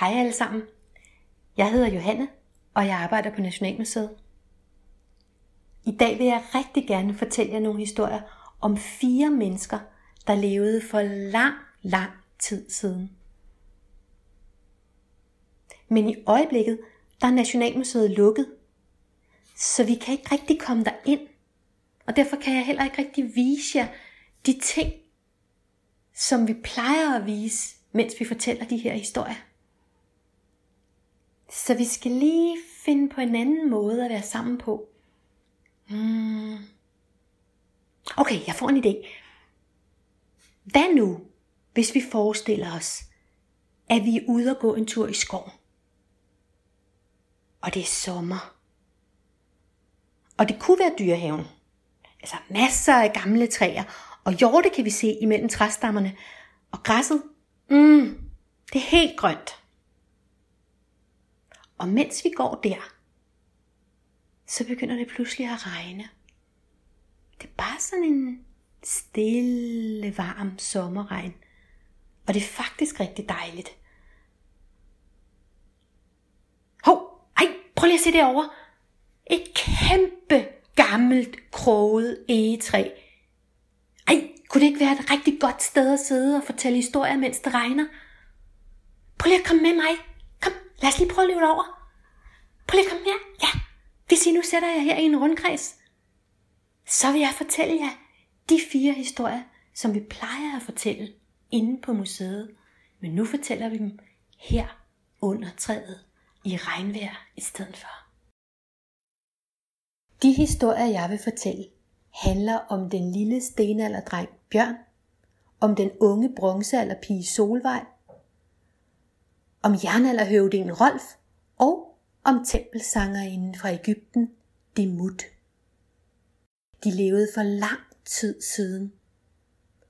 Hej alle sammen. Jeg hedder Johanne, og jeg arbejder på Nationalmuseet. I dag vil jeg rigtig gerne fortælle jer nogle historier om fire mennesker, der levede for lang, lang tid siden. Men i øjeblikket, der er Nationalmuseet lukket, så vi kan ikke rigtig komme der ind. Og derfor kan jeg heller ikke rigtig vise jer de ting, som vi plejer at vise, mens vi fortæller de her historier. Så vi skal lige finde på en anden måde at være sammen på. Hmm. Okay, jeg får en idé. Hvad nu, hvis vi forestiller os, at vi er ude og gå en tur i skoven? Og det er sommer. Og det kunne være dyrehaven. Altså masser af gamle træer, og hjorte kan vi se imellem træstammerne. Og græsset, mm, det er helt grønt. Og mens vi går der, så begynder det pludselig at regne. Det er bare sådan en stille, varm sommerregn. Og det er faktisk rigtig dejligt. Hov, ej, prøv lige at se derovre. Et kæmpe gammelt kroget egetræ. Ej, kunne det ikke være et rigtig godt sted at sidde og fortælle historier, mens det regner? Prøv lige at komme med mig. Lad os lige prøve at løbe over. Prøv lige at komme her. Ja, hvis I nu sætter jer her i en rundkreds, så vil jeg fortælle jer de fire historier, som vi plejer at fortælle inde på museet. Men nu fortæller vi dem her under træet i regnvejr i stedet for. De historier, jeg vil fortælle, handler om den lille stenalderdreng Bjørn, om den unge bronzealderpige Solvej, om jernalderhøvdingen Rolf og om tempelsangerinden fra Ægypten, Demut. De levede for lang tid siden,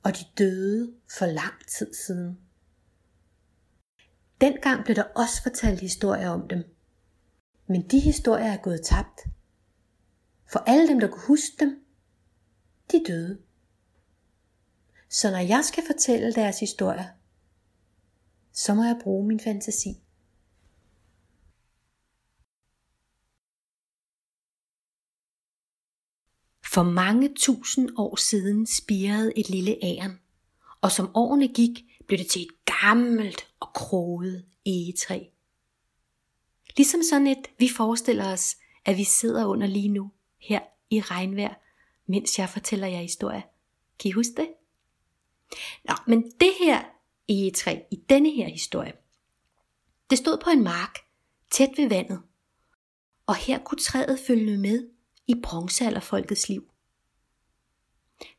og de døde for lang tid siden. Dengang blev der også fortalt historier om dem, men de historier er gået tabt. For alle dem, der kunne huske dem, de døde. Så når jeg skal fortælle deres historier, så må jeg bruge min fantasi. For mange tusind år siden spirede et lille æren, og som årene gik, blev det til et gammelt og kroget egetræ. Ligesom sådan et, vi forestiller os, at vi sidder under lige nu, her i regnvejr, mens jeg fortæller jer historie. Kan I huske det? Nå, men det her egetræ i denne her historie, det stod på en mark, tæt ved vandet, og her kunne træet følge med i bronzealderfolkets liv.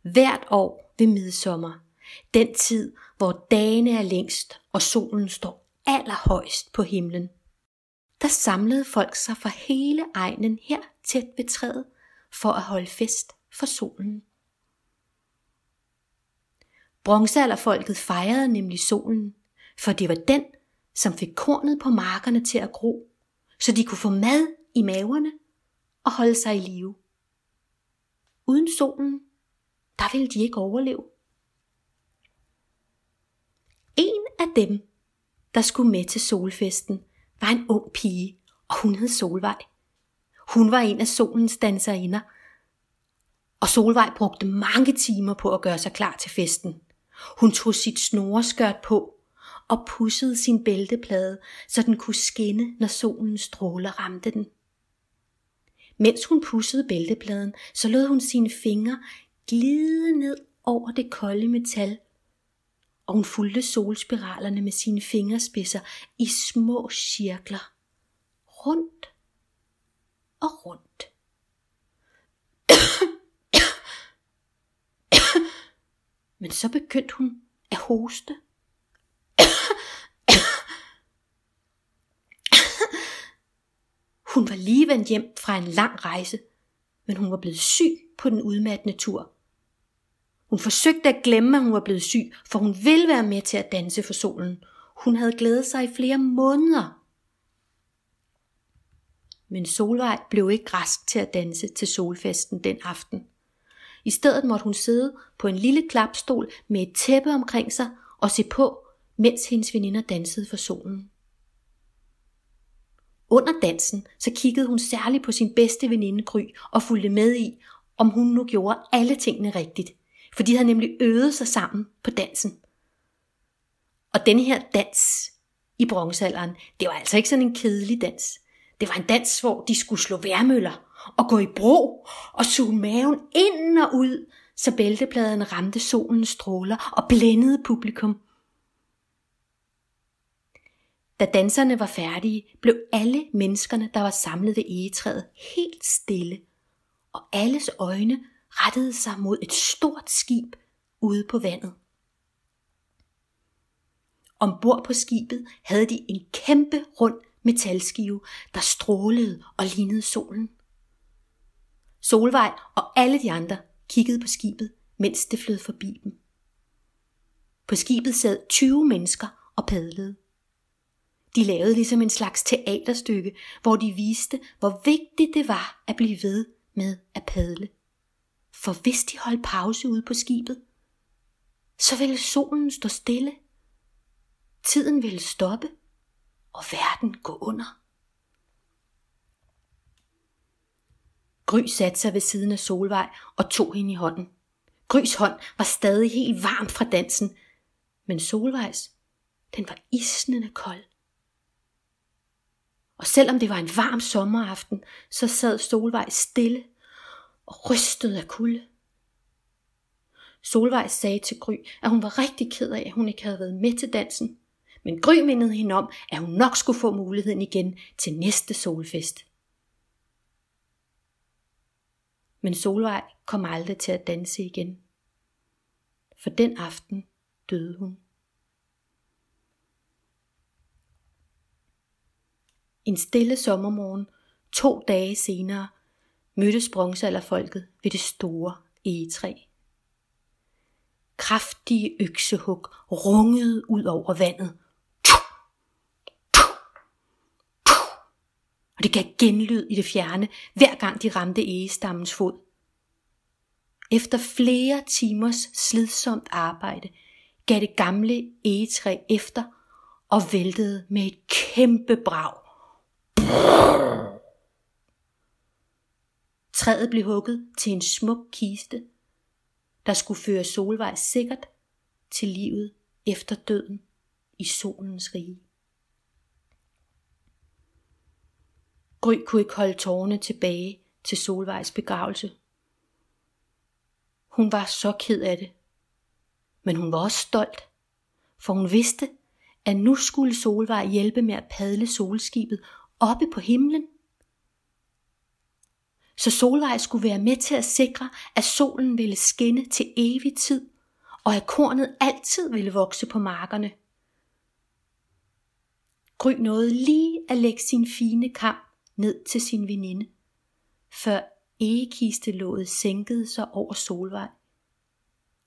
Hvert år ved midsommer, den tid, hvor dagene er længst og solen står allerhøjst på himlen, der samlede folk sig fra hele egnen her tæt ved træet for at holde fest for solen. Bronzealderfolket fejrede nemlig solen, for det var den, som fik kornet på markerne til at gro, så de kunne få mad i maverne og holde sig i live. Uden solen, der ville de ikke overleve. En af dem, der skulle med til solfesten, var en ung pige, og hun hed Solvej. Hun var en af solens danserinder, og Solvej brugte mange timer på at gøre sig klar til festen. Hun tog sit snoreskørt på og pussede sin bælteplade, så den kunne skinne, når solens stråler ramte den. Mens hun pussede bæltepladen, så lod hun sine fingre glide ned over det kolde metal, og hun fulgte solspiralerne med sine fingerspidser i små cirkler, rundt og rundt. Men så begyndte hun at hoste. Hun var lige vendt hjem fra en lang rejse, men hun var blevet syg på den udmattende tur. Hun forsøgte at glemme, at hun var blevet syg, for hun ville være med til at danse for solen. Hun havde glædet sig i flere måneder. Men Solvej blev ikke rask til at danse til solfesten den aften. I stedet måtte hun sidde på en lille klapstol med et tæppe omkring sig og se på, mens hendes veninder dansede for solen. Under dansen, så kiggede hun særligt på sin bedste veninde Gry og fulgte med i, om hun nu gjorde alle tingene rigtigt. For de havde nemlig øvet sig sammen på dansen. Og denne her dans i bronzealderen, det var altså ikke sådan en kedelig dans. Det var en dans, hvor de skulle slå værmøller og gå i bro og suge maven ind og ud, så bæltepladen ramte solens stråler og blændede publikum. Da danserne var færdige, blev alle menneskerne, der var samlet ved egetræet, helt stille, og alles øjne rettede sig mod et stort skib ude på vandet. Ombord på skibet havde de en kæmpe rund metalskive, der strålede og lignede solen. Solvej og alle de andre kiggede på skibet, mens det flød forbi dem. På skibet sad 20 mennesker og padlede. De lavede ligesom en slags teaterstykke, hvor de viste, hvor vigtigt det var at blive ved med at padle. For hvis de holdt pause ude på skibet, så ville solen stå stille. Tiden ville stoppe, og verden gå under. Gry satte sig ved siden af Solvej og tog hende i hånden. Grys hånd var stadig helt varm fra dansen, men Solvejs, den var isnende kold. Og selvom det var en varm sommeraften, så sad Solvej stille og rystede af kulde. Solvej sagde til Gry, at hun var rigtig ked af, at hun ikke havde været med til dansen. Men Gry mindede hende om, at hun nok skulle få muligheden igen til næste solfest. Men Solvej kom aldrig til at danse igen. For den aften døde hun. En stille sommermorgen, to dage senere, mødtes bronzealderfolket ved det store egetræ. Kraftige øksehug rungede ud over vandet. Og det gav genlyd i det fjerne, hver gang de ramte egestammens fod. Efter flere timers slidsomt arbejde gav det gamle egetræ efter og væltede med et kæmpe brag. Træet blev hugget til en smuk kiste, der skulle føre Solvej sikkert til livet efter døden i solens rige. Gry kunne ikke holde tårerne tilbage til Solvejs begravelse. Hun var så ked af det, men hun var også stolt, for hun vidste, at nu skulle Solvej hjælpe med at padle solskibet oppe på himlen. Så Solvej skulle være med til at sikre, at solen ville skinne til evig tid, og at kornet altid ville vokse på markerne. Gry nåede lige at lægge sin fine kam ned til sin veninde, før egekistelåget sænkede sig over Solvej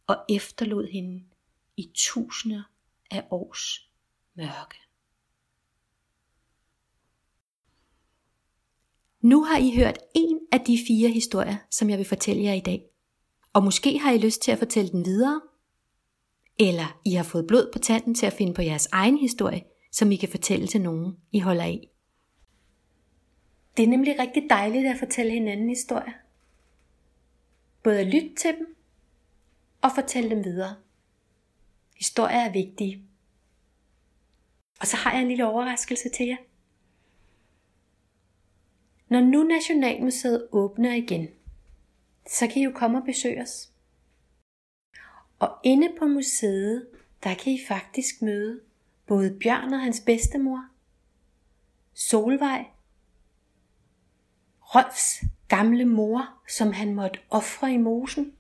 og efterlod hende i tusinder af års mørke. Nu har I hørt en af de fire historier, som jeg vil fortælle jer i dag. Og måske har I lyst til at fortælle den videre, eller I har fået blod på tanden til at finde på jeres egen historie, som I kan fortælle til nogen, I holder af. Det er nemlig rigtig dejligt at fortælle hinanden historier. Både at lytte til dem og fortælle dem videre. Historier er vigtige. Og så har jeg en lille overraskelse til jer. Når nu Nationalmuseet åbner igen, så kan I jo komme og besøge os. Og inde på museet, der kan I faktisk møde både Bjørn og hans bedstemor, Solvej, Rolfs gamle mor, som han måtte ofre i mosen,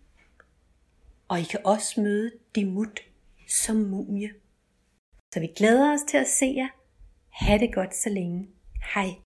og I kan også møde Dimut som mumie. Så vi glæder os til at se jer. Ha' det godt så længe. Hej.